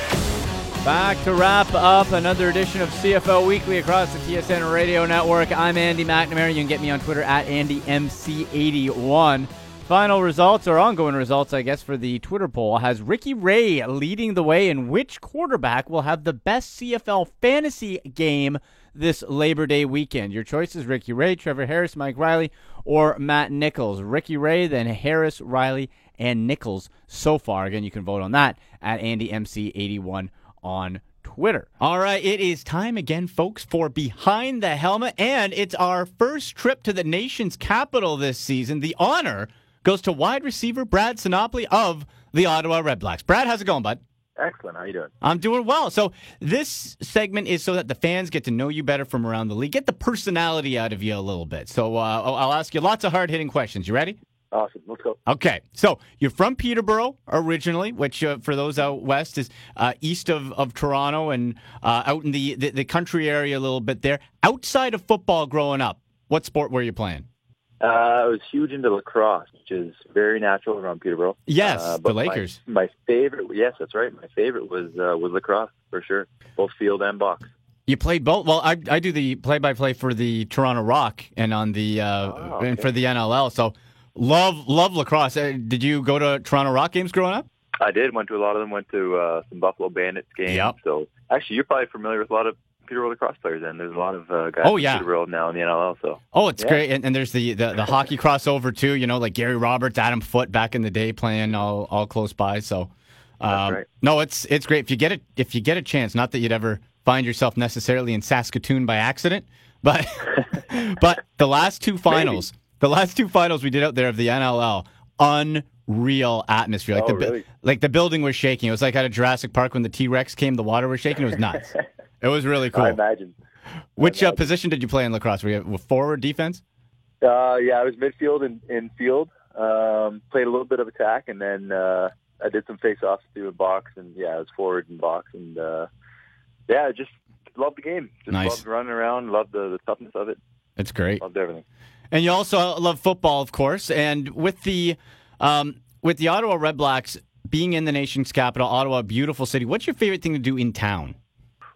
Back to wrap up another edition of CFL Weekly across the TSN Radio Network. I'm Andy McNamara. You can get me on Twitter at AndyMC81. Final results or ongoing results, I guess, for the Twitter poll has Ricky Ray leading the way in which quarterback will have the best CFL fantasy game this Labor Day weekend. Your choices Ricky Ray, Trevor Harris, Mike Reilly, or Matt Nichols. Ricky Ray, then Harris, Reilly, and Nichols so far. Again, you can vote on that at AndyMC81 on Twitter. All right, it is time again, folks, for Behind the Helmet, and it's our first trip to the nation's capital this season. The honor goes to wide receiver Brad Sinopoli of the Ottawa Redblacks. Brad, how's it going, bud? Excellent. How you doing? I'm doing well. So this segment is so that the fans get to know you better from around the league, get the personality out of you a little bit. So uh, I'll ask you lots of hard hitting questions. You ready? Awesome. Let's go. Okay. So you're from Peterborough originally, which uh, for those out west is uh, east of, of Toronto and uh, out in the, the, the country area a little bit there. Outside of football growing up, what sport were you playing? Uh, I was huge into lacrosse, which is very natural around Peterborough. Yes, Uh, the but my- Lakers. My, favorite, yes, that's right. My favorite was uh, was lacrosse for sure, both field and box. You played both. Well, I, I do the play-by-play for the Toronto Rock and on the uh, Oh, and for the NLL. So love love lacrosse. Uh, did you go to Toronto Rock games growing up? I did went to a lot of them. Went to uh, some Buffalo Bandits games. Yep. So actually, you're probably familiar with a lot of Peterborough lacrosse players. Then there's a lot of uh, guys Oh, yeah. Peterborough now in the NLL. So Oh, it's Yeah. great. And, and there's the, the the hockey *laughs* crossover too. You know, like Gary Roberts, Adam Foote back in the day playing all all close by. So um, right. no, it's it's great if you get it if you get a chance. Not that you'd ever find yourself necessarily in Saskatoon by accident, but *laughs* but the last two *laughs* finals, the last two finals we did out there of the NLL, unreal atmosphere. Like Oh, the really? like the building was shaking. It was like out of Jurassic Park when the T Rex came, the water was shaking. It was nuts. *laughs* it was really cool. I imagine. Which uh, position did you play in lacrosse? Were you forward defense? Uh, yeah, I was midfield and in field. Um, played a little bit of attack, and then uh, I did some face-offs too in box, and yeah, I was forward in box, and uh, yeah, just loved the game. Just Nice. loved running around, loved the, the toughness of it, It's great. loved everything. And you also love football, of course. And with the um, with the Ottawa Redblacks being in the nation's capital, Ottawa, beautiful city. What's your favorite thing to do in town?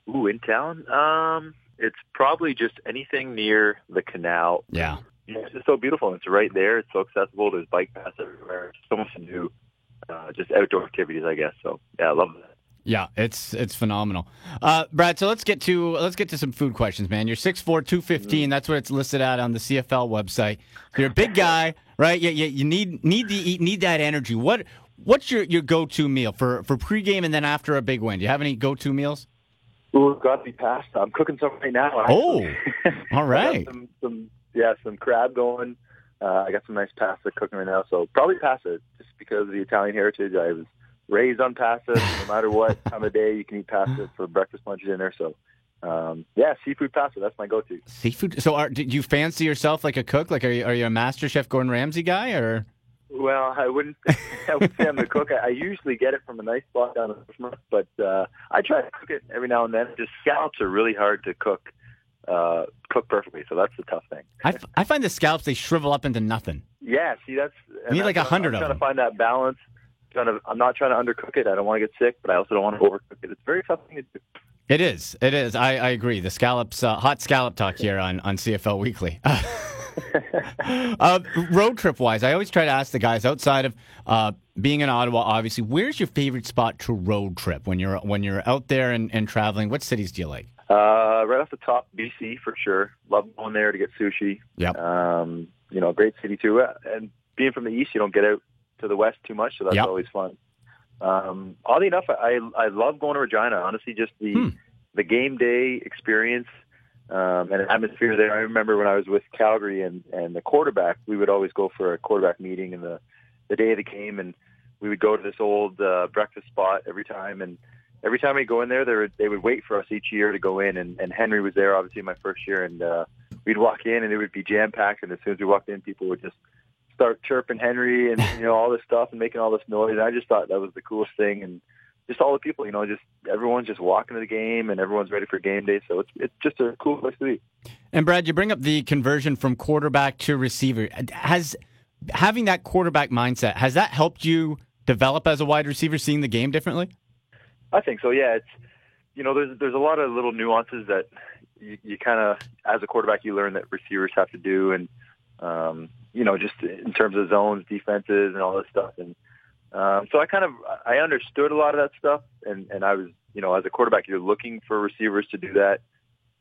Ooh, in town, um, it's probably just anything near the canal. Yeah, it's just so beautiful. It's right there. It's so accessible. There's bike paths everywhere. So much to do. Uh, just outdoor activities, I guess. So yeah, I love that. Yeah, it's it's phenomenal. Uh, Brad, so let's get to let's get to some food questions, man. You're 6'4", 215. That's what it's listed at on the CFL website. You're a big guy, right? Yeah, yeah. You need need to eat, need that energy. What what's your, your go to meal for for pregame and then after a big win? Do you have any go to meals? Ooh, got to be pasta. I'm cooking some right now. Oh, actually. *laughs* all I right. some, some yeah, some crab going. Uh, I got some nice pasta cooking right now, so probably pasta just because of the Italian heritage. I was raised on pasta. *laughs* no matter what time of day, you can eat pasta for breakfast, lunch, dinner. So, um, yeah, seafood pasta. That's my go-to. Seafood. So, are, did you fancy yourself like a cook? Like, are you, are you a Master Chef Gordon Ramsay guy, or Well, I wouldn't. *laughs* I wouldn't say I'm the cook. I, I usually get it from a nice spot down in Richmond, but uh, I try to cook it every now and then. Just scallops are really hard to cook, uh, cook perfectly. So that's the tough thing. I, f- I find the scallops they shrivel up into nothing. Yeah, see, that's and need like a 100 I'm of trying to find that balance. Trying to, I'm not trying to undercook it. I don't want to get sick, but I also don't want to overcook it. It's very tough thing to do. It is. It is. I, I agree. The scallops, uh, hot scallop talk here on, on CFL Weekly. *laughs* uh, road trip wise, I always try to ask the guys outside of uh, being in Ottawa. Obviously, where's your favorite spot to road trip when you're when you're out there and, and traveling? What cities do you like? Uh, right off the top, BC for sure. Love going there to get sushi. Yep. Um, you know, great city too. Uh, And being from the east, you don't get out to the west too much, so that's Yep. always fun. Um, oddly enough, I I love going to Regina. Honestly, just the Hmm. the game day experience um, and atmosphere there. I remember when I was with Calgary and and the quarterback, we would always go for a quarterback meeting in the the day of the game, and we would go to this old uh, breakfast spot every time. And every time we go in there, they would they would wait for us each year to go in. And, and Henry was there, obviously, my first year, and uh, we'd walk in, and it would be jam packed. And as soon as we walked in, people would just start chirping Henry and you know all this stuff and making all this noise. And I just thought that was the coolest thing, and just all the people, you know, just everyone's just walking to the game, and everyone's ready for game day. So it's it's just a cool place to be. And Brad, you bring up the conversion from quarterback to receiver. Has having that quarterback mindset has that helped you develop as a wide receiver, seeing the game differently? I think so. Yeah, it's you know there's there's a lot of little nuances that you, you kind of as a quarterback you learn that receivers have to do, and um, you know just in terms of zones, defenses, and all this stuff. And um, so I kind of I understood a lot of that stuff, and and I was you know as a quarterback you're looking for receivers to do that,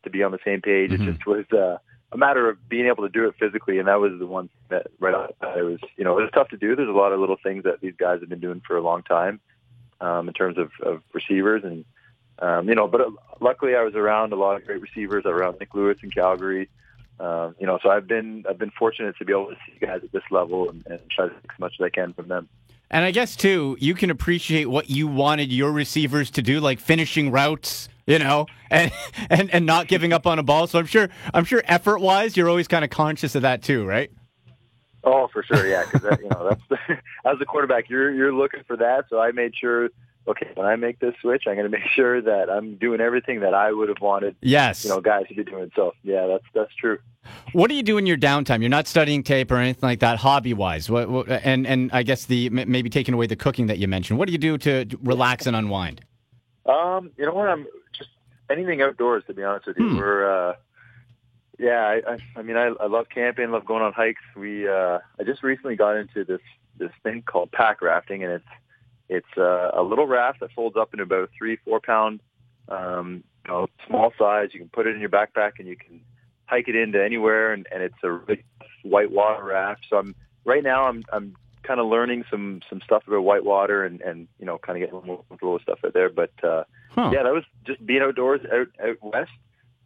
to be on the same page. Mhm. It just was. Uh, a matter of being able to do it physically, and that was the one that right off the bat, it was you know it was tough to do. There's a lot of little things that these guys have been doing for a long time, um, in terms of, of receivers and um, you know. But uh, luckily, I was around a lot of great receivers around Nik Lewis in Calgary. Um, you know, so I've been I've been fortunate to be able to see guys at this level and, and try to take as much as I can from them. And I guess too, you can appreciate what you wanted your receivers to do, like finishing routes, you know, *laughs* and and, and not giving up on a ball. So I'm sure I'm sure effort wise, you're always kind of conscious of that too, right? Oh, for sure, yeah. Because you know, *laughs* that's *laughs* as a quarterback, you're you're looking for that. So I made sure okay, when I make this switch, I'm going *laughs* to make sure that I'm doing everything that I would have wanted. Yes. You know, guys to be doing. So yeah, that's that's true. What do you do in your downtime? You're not studying tape or anything like that, hobby wise. What, what, and and I guess the maybe taking away the cooking that you mentioned. What do you do to relax and unwind? Um, you know what? I'm just anything outdoors. To be honest with you, hmm. we're. Uh, yeah, I, I, I mean, I, I love camping, love going on hikes. We, uh, I just recently got into this this thing called pack rafting, and it's it's uh, a little raft that folds up into about a three, four pound, um, you know, small size. You can put it in your backpack and you can hike it into anywhere, and, and it's a really white water raft. So I'm right now I'm I'm kind of learning some some stuff about whitewater and and you know kind of getting a little comfortable with stuff out there. But uh, huh. yeah, that was just being outdoors out out west.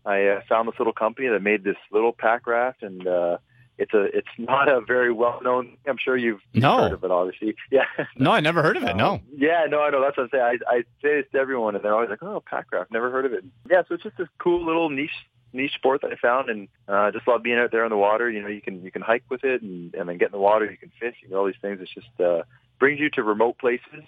I uh, found this little company that made this little pack raft, and uh, it's a it's not a very well known. I'm sure you've no. heard of it, obviously. *laughs* Yeah. No, I never heard of it. No. Um, yeah, no, I know. That's what I'm saying. I, I say this to everyone, and they're always like, "Oh, packraft, never heard of it." Yeah, so it's just this cool little niche niche sport that I found, and uh, just love being out there in the water. You know, you can you can hike with it, and, and then get in the water. You can fish. You know, all these things. It's just uh, brings you to remote places.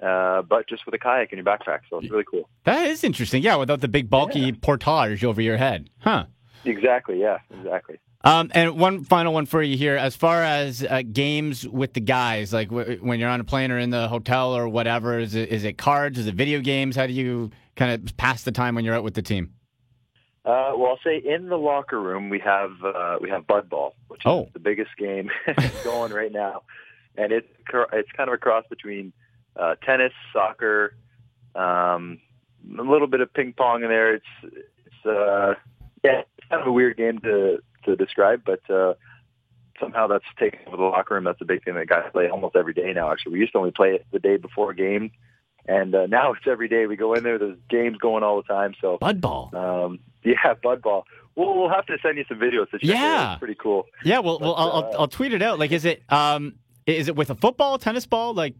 Uh, but just with a kayak in your backpack, so it's really cool. That is interesting. Yeah, without the big bulky yeah. portage over your head, huh? Exactly. Yeah. Exactly. Um, and one final one for you here, as far as uh, games with the guys, like w- when you're on a plane or in the hotel or whatever, is it, is it cards? Is it video games? How do you kind of pass the time when you're out with the team? Uh, well, I'll say in the locker room we have uh, we have Bud Ball, which is oh. the biggest game *laughs* going right now, and it's it's kind of a cross between uh, tennis, soccer, um, a little bit of ping pong in there. It's it's uh, yeah, it's kind of a weird game to to describe, but uh, somehow that's taken over the locker room. That's a big thing that guys play almost every day now. Actually, we used to only play it the day before a game, and uh, now it's every day. We go in there. There's games going all the time. So bud ball. Um, *laughs* yeah, bud ball. We'll, we'll have to send you some videos to check yeah. It's pretty cool. Yeah, well, but, well, I'll, uh, I'll tweet it out. Like, is it um, is it with a football, tennis ball, like?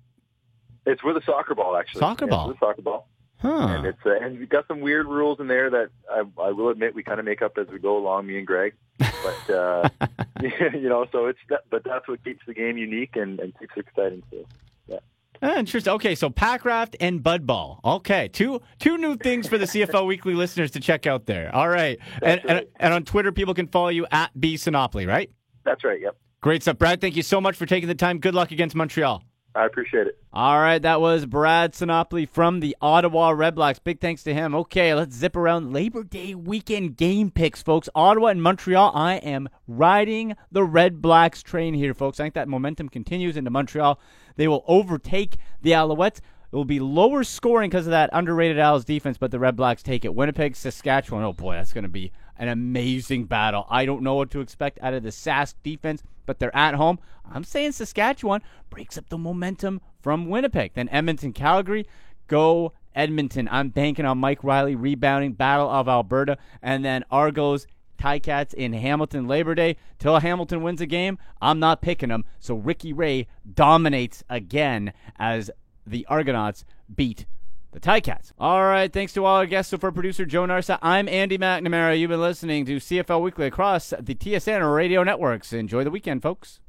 It's with a soccer ball, actually. Soccer ball. Yeah, soccer ball. Huh. And it's uh, and we've got some weird rules in there that I, I will admit we kind of make up as we go along, me and Greg. But uh, *laughs* *laughs* you know, so it's that, but that's what keeps the game unique and, and keeps it exciting too. Yeah. Ah, interesting. Okay, so Packraft and Bud Ball. Okay, two two new things for the *laughs* CFL Weekly listeners to check out there. All right. And, right. and, and on Twitter, people can follow you at B Sinopoli, right? That's right. Yep. Great stuff, Brad. Thank you so much for taking the time. Good luck against Montreal. I appreciate it. All right, that was Brad Sinopoli from the Ottawa Redblacks. Big thanks to him. Okay, let's zip around Labor Day weekend game picks, folks. Ottawa and Montreal. I am riding the Redblacks train here, folks. I think that momentum continues into Montreal. They will overtake the Alouettes. It will be lower scoring because of that underrated Als defense, but the Redblacks take it. Winnipeg, Saskatchewan. Oh boy, that's going to be an amazing battle. I don't know what to expect out of the Sask defense, but they're at home. I'm saying Saskatchewan breaks up the momentum from Winnipeg. Then Edmonton, Calgary, go Edmonton. I'm banking on Mike Reilly rebounding, Battle of Alberta, and then Argos. Ticats in Hamilton Labor Day. Till Hamilton wins a game, I'm not picking them. So Ricky Ray dominates again as the Argonauts beat the Ticats. All right, thanks to all our guests. So for producer Joe Narsa, I'm Andy McNamara. You've been listening to CFL Weekly across the TSN radio networks. Enjoy the weekend, folks.